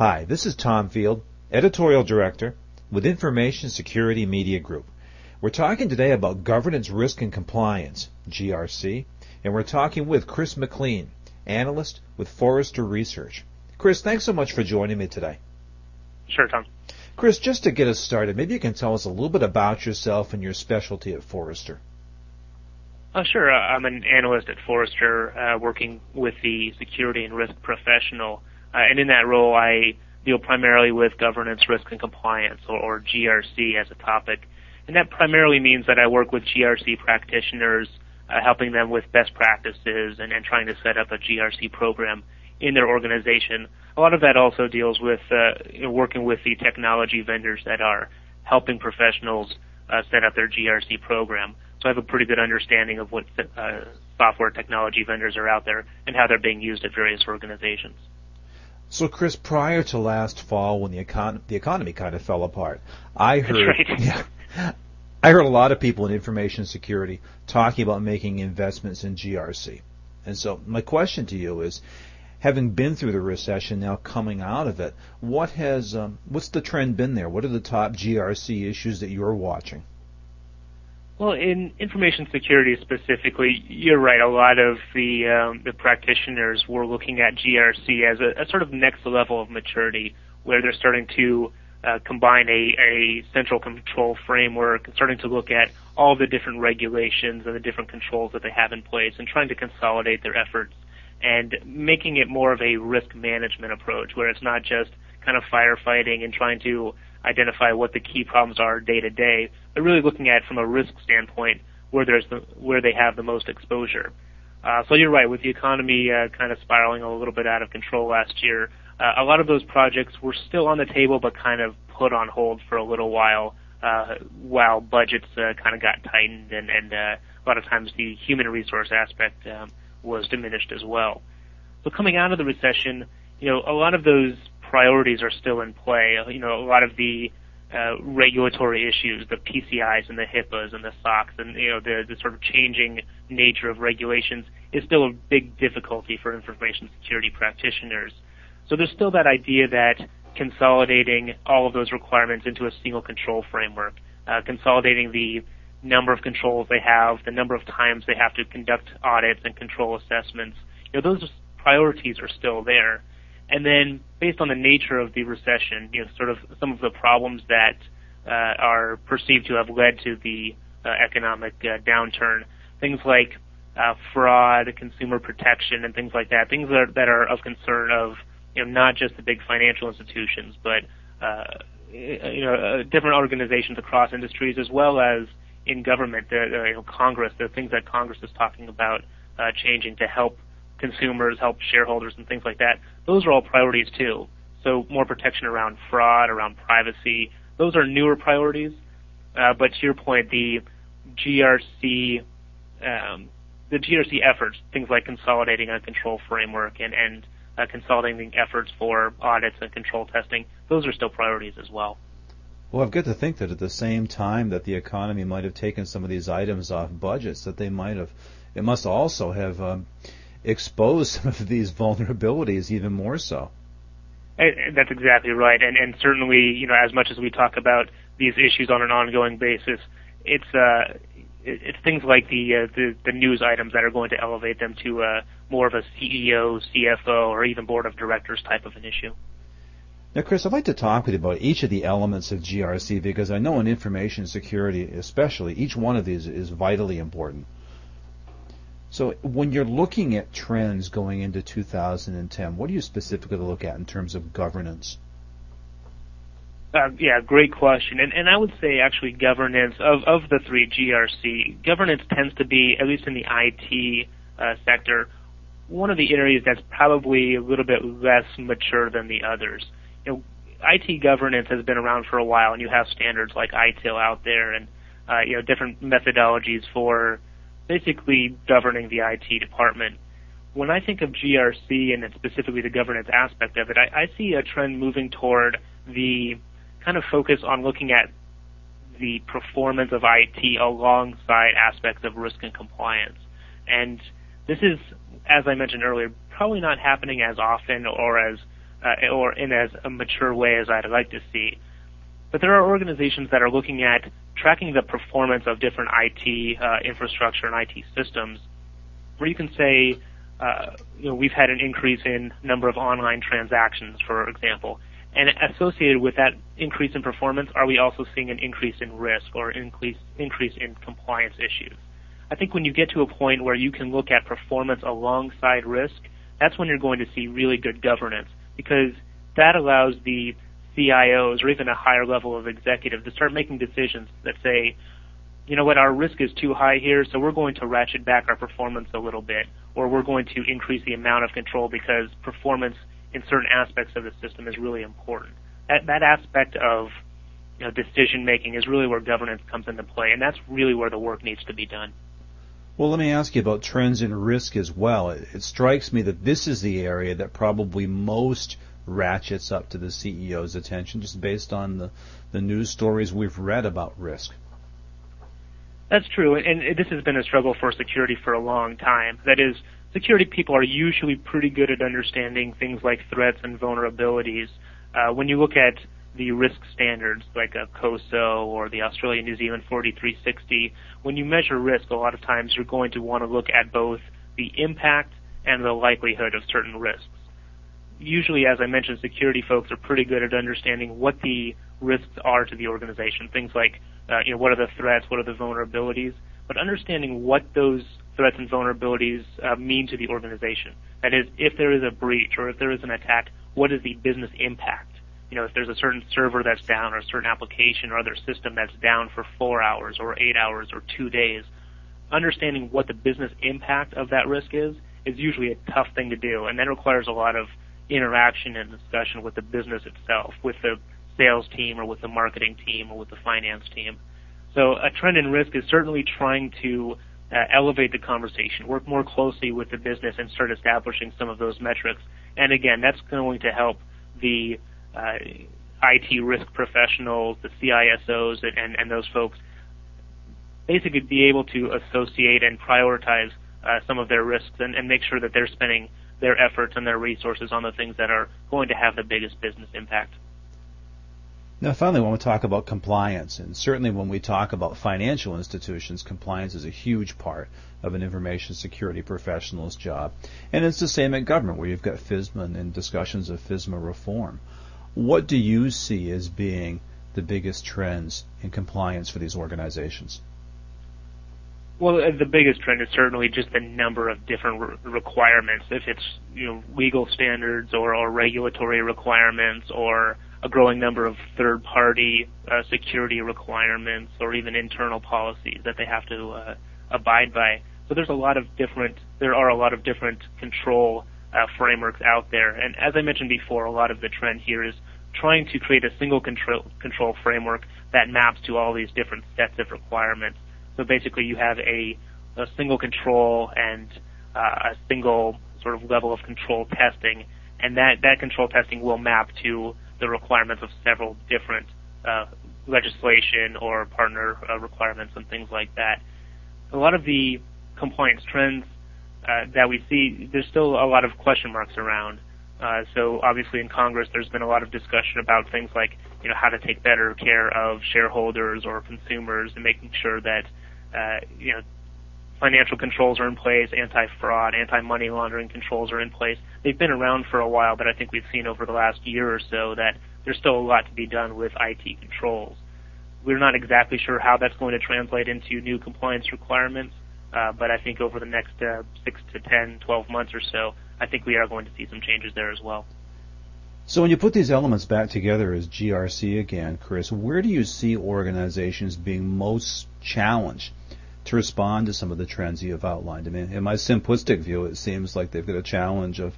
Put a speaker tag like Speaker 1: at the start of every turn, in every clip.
Speaker 1: Hi, this is Tom Field, Editorial Director with Information Security Media Group. We're talking today about governance, risk, and compliance, GRC, and we're talking with Chris McClean, analyst with Forrester Research. Chris, thanks so much for joining me today.
Speaker 2: Sure, Tom.
Speaker 1: Chris, just to get us started, maybe you can tell us a little bit about yourself and your specialty at Forrester.
Speaker 2: Uh, sure. Uh, I'm an analyst at Forrester, uh, working with the security and risk professional and in that role, I deal primarily with governance, risk, and compliance, or, or GRC as a topic. And that primarily means that I work with GRC practitioners, uh, helping them with best practices and, and trying to set up a GRC program in their organization. A lot of that also deals with uh, you know, working with the technology vendors that are helping professionals uh, set up their GRC program. So I have a pretty good understanding of what uh, software technology vendors are out there and how they're being used at various organizations.
Speaker 1: So, Chris, prior to last fall, when the, econ- the economy kind of fell apart, I heard,
Speaker 2: right.
Speaker 1: yeah, I heard a lot of people in information security talking about making investments in GRC. And so, my question to you is, having been through the recession, now coming out of it, what has, um, what's the trend been there? What are the top GRC issues that you're watching?
Speaker 2: Well, in information security specifically, you're right. A lot of the um, the practitioners were looking at GRC as a, a, sort of next level of maturity, where they're starting to uh, combine a, a central control framework, and starting to look at all the different regulations and the different controls that they have in place, and trying to consolidate their efforts and making it more of a risk management approach, where it's not just kind of firefighting and trying to identify what the key problems are day to day, but really looking at from a risk standpoint where there's the, where they have the most exposure. Uh, so you're right, with the economy uh, kind of spiraling a little bit out of control last year, uh, a lot of those projects were still on the table, but kind of put on hold for a little while, uh, while budgets uh, kind of got tightened, and, and uh, a lot of times the human resource aspect um, was diminished as well. So coming out of the recession, you know, a lot of those priorities are still in play. You know, a lot of the uh, regulatory issues, the PCIs and the HIPAAs and the SOX, and you know the, the sort of changing nature of regulations is still a big difficulty for information security practitioners. So there's still that idea that consolidating all of those requirements into a single control framework, uh, consolidating the number of controls they have, the number of times they have to conduct audits and control assessments, you know, those priorities are still there. And then based on the nature of the recession, you know, sort of some of the problems that uh, are perceived to have led to the uh, economic uh, downturn, things like uh, fraud, consumer protection, and things like that, things that are, that are of concern of you know not just the big financial institutions, but uh, you know uh, different organizations across industries as well as in government, the, you know, Congress, the things that Congress is talking about uh, changing to help consumers, help shareholders, and things like that. Those are all priorities too. So more protection around fraud, around privacy. Those are newer priorities. Uh, but to your point, the GRC, um, the GRC efforts, things like consolidating a control framework and, and uh, consolidating efforts for audits and control testing, those are still priorities as well.
Speaker 1: Well, I've got to think that at the same time that the economy might have taken some of these items off budgets, that they might have, it must also have um, expose some of these vulnerabilities even more so.
Speaker 2: And that's exactly right, and and certainly, you know, as much as we talk about these issues on an ongoing basis, it's uh, it's things like the, uh, the the news items that are going to elevate them to uh, more of a CEO, CFO, or even board of directors type of an issue.
Speaker 1: Now, Chris, I'd like to talk with you about each of the elements of GRC because I know in information security, especially, each one of these is vitally important. So when you're looking at trends going into 2010, what do you specifically look at in terms of governance?
Speaker 2: Uh, yeah, great question. And, and I would say actually governance of, of the three GRC, governance tends to be, at least in the IT uh, sector, one of the areas that's probably a little bit less mature than the others. You know, IT governance has been around for a while, and you have standards like ITIL out there, and uh, you know different methodologies for basically governing the IT department. When I think of GRC and specifically the governance aspect of it, I, I see a trend moving toward the kind of focus on looking at the performance of IT alongside aspects of risk and compliance. And this is, as I mentioned earlier, probably not happening as often or as uh, or in as a mature way as I'd like to see. But there are organizations that are looking at tracking the performance of different IT uh, infrastructure and IT systems, where you can say, uh, you know, we've had an increase in number of online transactions, for example, and associated with that increase in performance, are we also seeing an increase in risk or increase increase in compliance issues? I think when you get to a point where you can look at performance alongside risk, that's when you're going to see really good governance because that allows the CIOs or even a higher level of executive to start making decisions that say, you know what, our risk is too high here, so we're going to ratchet back our performance a little bit, or we're going to increase the amount of control because performance in certain aspects of the system is really important. That, that aspect of you know, decision making is really where governance comes into play, and that's really where the work needs to be done.
Speaker 1: Well, let me ask you about trends in risk as well. It, it strikes me that this is the area that probably most ratchets up to the CEO's attention, just based on the, the news stories we've read about risk.
Speaker 2: That's true, and this has been a struggle for security for a long time. That is, security people are usually pretty good at understanding things like threats and vulnerabilities. Uh, when you look at the risk standards like a COSO or the Australia New Zealand 4360, when you measure risk, a lot of times you're going to want to look at both the impact and the likelihood of certain risks. Usually, as I mentioned, security folks are pretty good at understanding what the risks are to the organization. Things like, uh, you know, what are the threats, what are the vulnerabilities, but understanding what those threats and vulnerabilities uh, mean to the organization. That is, if there is a breach or if there is an attack, what is the business impact? You know, if there's a certain server that's down or a certain application or other system that's down for four hours or eight hours or two days, understanding what the business impact of that risk is is usually a tough thing to do, and that requires a lot of interaction and discussion with the business itself, with the sales team or with the marketing team or with the finance team. So a trend in risk is certainly trying to uh, elevate the conversation, work more closely with the business, and start establishing some of those metrics. And again, that's going to help the uh, IT risk professionals, the CISOs, and, and, those folks basically be able to associate and prioritize uh, some of their risks and, and make sure that they're spending their efforts and their resources on the things that are going to have the biggest business impact.
Speaker 1: Now, finally, when we talk about compliance, and certainly when we talk about financial institutions, compliance is a huge part of an information security professional's job. And it's the same at government, where you've got FISMA and discussions of FISMA reform. What do you see as being the biggest trends in compliance for these organizations?
Speaker 2: Well, uh, the biggest trend is certainly just the number of different re- requirements. If it's you know legal standards or, or regulatory requirements or a growing number of third-party uh, security requirements or even internal policies that they have to uh, abide by. So there's a lot of different, there are a lot of different control uh, frameworks out there. And as I mentioned before, a lot of the trend here is trying to create a single control, control framework that maps to all these different sets of requirements. So basically you have a, a single control and uh, a single sort of level of control testing, and that, that control testing will map to the requirements of several different uh, legislation or partner uh, requirements and things like that. A lot of the compliance trends uh, that we see, there's still a lot of question marks around. Uh, so obviously in Congress, there's been a lot of discussion about things like, you know, how to take better care of shareholders or consumers and making sure that, uh, you know, financial controls are in place, anti-fraud, anti-money laundering controls are in place. They've been around for a while, but I think we've seen over the last year or so that there's still a lot to be done with IT controls. We're not exactly sure how that's going to translate into new compliance requirements, uh, but I think over the next uh, 6 to 10, 12 months or so, I think we are going to see some changes there as well.
Speaker 1: So when you put these elements back together as GRC again, Chris, where do you see organizations being most challenged to respond to some of the trends you have outlined. I mean, in my simplistic view, it seems like they've got a challenge of,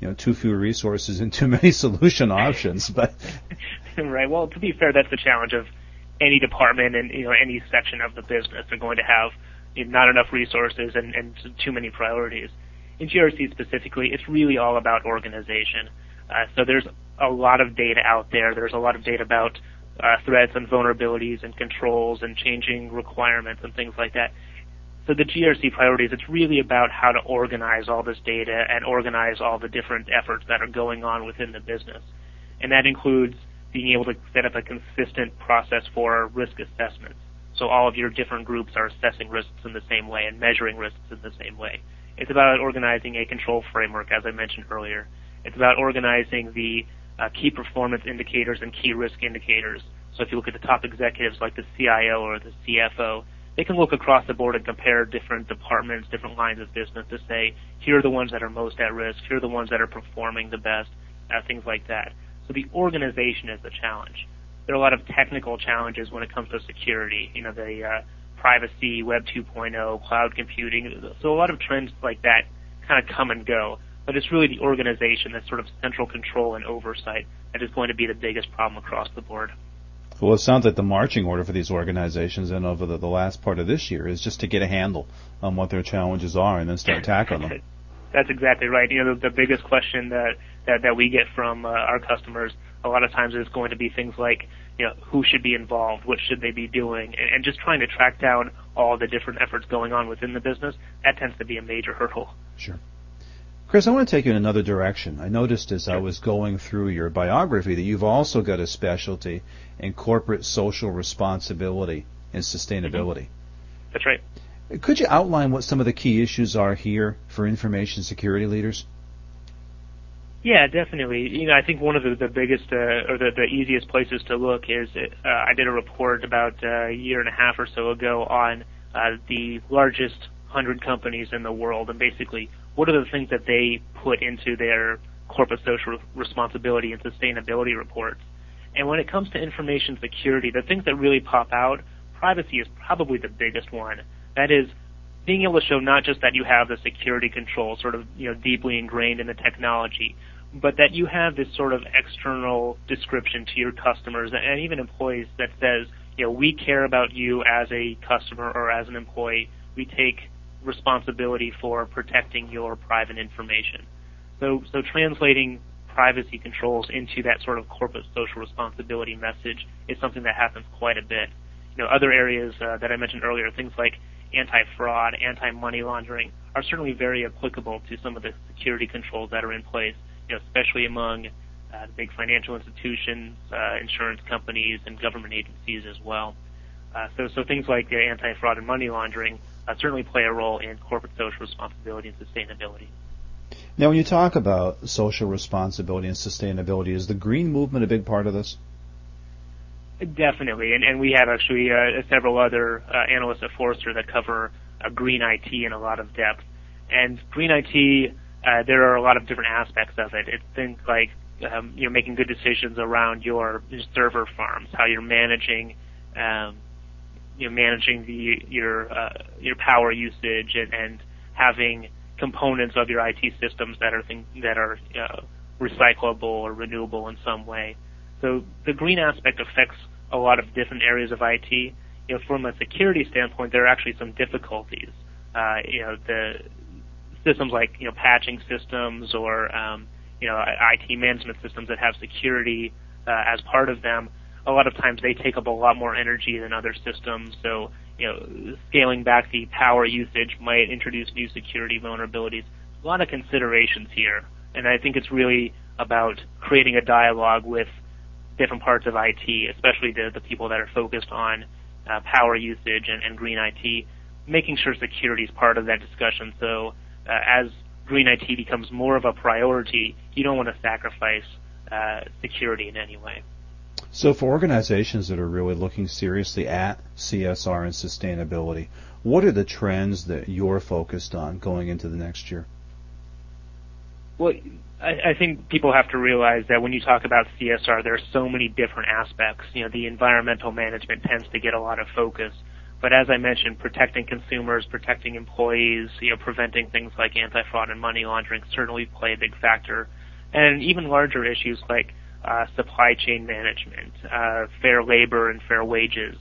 Speaker 1: you know, too few resources and too many solution options. But
Speaker 2: right. Well, to be fair, that's the challenge of any department and you know any section of the business. They're going to have you know, not enough resources and, and too many priorities. In GRC specifically, it's really all about organization. Uh, so there's a lot of data out there. There's a lot of data about uh, threats and vulnerabilities and controls and changing requirements and things like that. So the GRC priorities, it's really about how to organize all this data and organize all the different efforts that are going on within the business. And that includes being able to set up a consistent process for risk assessments. So all of your different groups are assessing risks in the same way and measuring risks in the same way. It's about organizing a control framework, as I mentioned earlier. It's about organizing the uh, key performance indicators and key risk indicators. So if you look at the top executives like the CIO or the CFO, they can look across the board and compare different departments, different lines of business to say, here are the ones that are most at risk, here are the ones that are performing the best, uh, things like that. So the organization is the challenge. There are a lot of technical challenges when it comes to security, you know, the uh, privacy, Web 2.0, cloud computing. So a lot of trends like that kind of come and go. But it's really the organization, that sort of central control and oversight that is going to be the biggest problem across the board.
Speaker 1: Well, it sounds like the marching order for these organizations and over the, the last part of this year is just to get a handle on what their challenges are and then start tackling them.
Speaker 2: That's exactly right. You know, the, the biggest question that, that, that we get from uh, our customers a lot of times is going to be things like, you know, who should be involved, what should they be doing, and, and just trying to track down all the different efforts going on within the business. That tends to be a major hurdle.
Speaker 1: Sure. Chris, I want to take you in another direction. I noticed as I was going through your biography that you've also got a specialty in corporate social responsibility and sustainability.
Speaker 2: Mm-hmm. That's right.
Speaker 1: Could you outline what some of the key issues are here for information security leaders?
Speaker 2: Yeah, definitely. You know, I think one of the, the biggest uh, or the, the easiest places to look is uh, I did a report about a year and a half or so ago on uh, the largest 100 companies in the world and basically what are the things that they put into their corporate social responsibility and sustainability reports. And when it comes to information security, the things that really pop out, privacy is probably the biggest one. That is being able to show not just that you have the security control sort of, you know, deeply ingrained in the technology, but that you have this sort of external description to your customers and even employees that says, you know, we care about you as a customer or as an employee. We take responsibility for protecting your private information. So, so translating privacy controls into that sort of corporate social responsibility message is something that happens quite a bit. You know, other areas uh, that I mentioned earlier, things like anti-fraud, anti-money laundering, are certainly very applicable to some of the security controls that are in place, you know, especially among uh, big financial institutions, uh, insurance companies, and government agencies as well. Uh, so, so things like uh, anti-fraud and money laundering uh, certainly play a role in corporate social responsibility and sustainability.
Speaker 1: Now, when you talk about social responsibility and sustainability, is the green movement a big part of this?
Speaker 2: Definitely, and, and we have actually uh, several other uh, analysts at Forrester that cover uh, green IT in a lot of depth. And green IT, uh, there are a lot of different aspects of it. It's things like um, you know making good decisions around your, your server farms, how you're managing um, you know, managing the your uh, your power usage and, and having components of your IT systems that are things that are uh, recyclable or renewable in some way. So the green aspect affects a lot of different areas of IT. You know, from a security standpoint, there are actually some difficulties. Uh, you know, the systems like you know patching systems or um, you know IT management systems that have security uh, as part of them a lot of times they take up a lot more energy than other systems. So, you know, scaling back the power usage might introduce new security vulnerabilities. A lot of considerations here. And I think it's really about creating a dialogue with different parts of IT, especially the, the people that are focused on uh, power usage and, and green IT, making sure security is part of that discussion. So uh, as green IT becomes more of a priority, you don't want to sacrifice uh, security in any way.
Speaker 1: So, for organizations that are really looking seriously at CSR and sustainability, what are the trends that you're focused on going into the next year?
Speaker 2: Well, I, I think people have to realize that when you talk about CSR, there are so many different aspects. You know, the environmental management tends to get a lot of focus. But as I mentioned, protecting consumers, protecting employees, you know, preventing things like anti-fraud and money laundering certainly play a big factor. And even larger issues like uh, supply chain management, uh, fair labor and fair wages.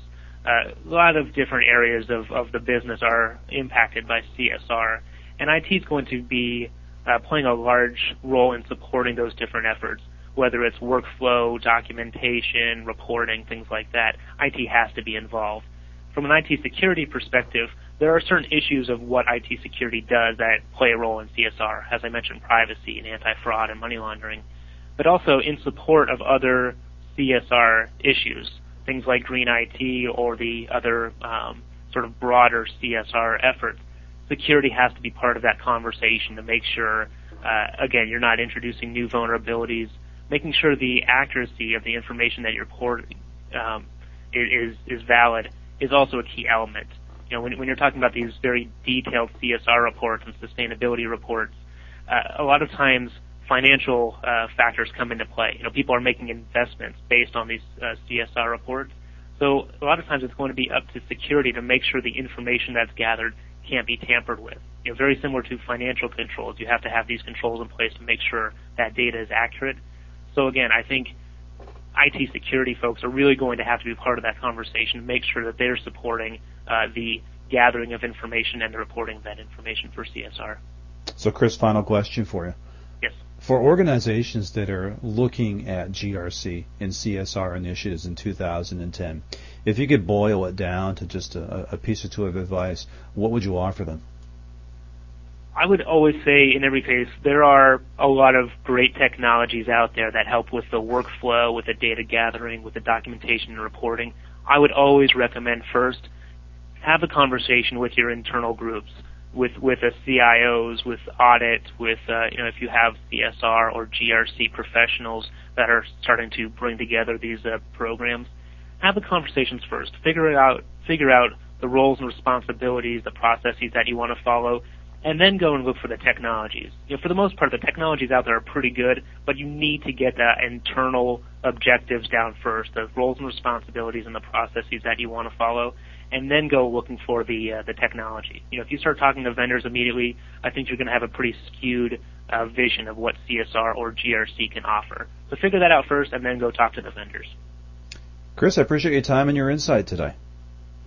Speaker 2: Uh, a lot of different areas of, of the business are impacted by CSR, and IT is going to be uh, playing a large role in supporting those different efforts, whether it's workflow, documentation, reporting, things like that. IT has to be involved. From an IT security perspective, there are certain issues of what IT security does that play a role in CSR, as I mentioned, privacy and anti-fraud and money laundering, but also in support of other CSR issues, things like green IT or the other um, sort of broader CSR efforts. Security has to be part of that conversation to make sure, uh, again, you're not introducing new vulnerabilities, making sure the accuracy of the information that you're reporting um, is is valid is also a key element. You know, when, when you're talking about these very detailed CSR reports and sustainability reports, uh, a lot of times financial uh, factors come into play. You know, people are making investments based on these uh, CSR reports. So a lot of times it's going to be up to security to make sure the information that's gathered can't be tampered with. You know, very similar to financial controls, you have to have these controls in place to make sure that data is accurate. So again, I think IT security folks are really going to have to be part of that conversation to make sure that they're supporting uh, the gathering of information and the reporting of that information for CSR.
Speaker 1: So, Chris, final question for you. For organizations that are looking at GRC and CSR initiatives in 2010, if you could boil it down to just a, a piece or two of advice, what would you offer them?
Speaker 2: I would always say in every case, there are a lot of great technologies out there that help with the workflow, with the data gathering, with the documentation and reporting. I would always recommend first have a conversation with your internal groups, with with the CIOs, with audit, with uh, you know if you have CSR or GRC professionals that are starting to bring together these uh, programs. Have the conversations first. Figure it out. Figure out the roles and responsibilities, the processes that you want to follow, and then go and look for the technologies. You know, for the most part, the technologies out there are pretty good, but you need to get the internal objectives down first, the roles and responsibilities and the processes that you want to follow, and then go looking for the uh, the technology. You know, if you start talking to vendors immediately, I think you're going to have a pretty skewed uh, vision of what CSR or GRC can offer. So figure that out first, and then go talk to the vendors.
Speaker 1: Chris, I appreciate your time and your insight today.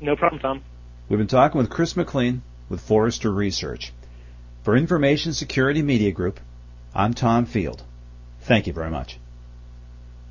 Speaker 2: No problem, Tom.
Speaker 1: We've been talking with Chris McClean with Forrester Research. For Information Security Media Group, I'm Tom Field. Thank you very much.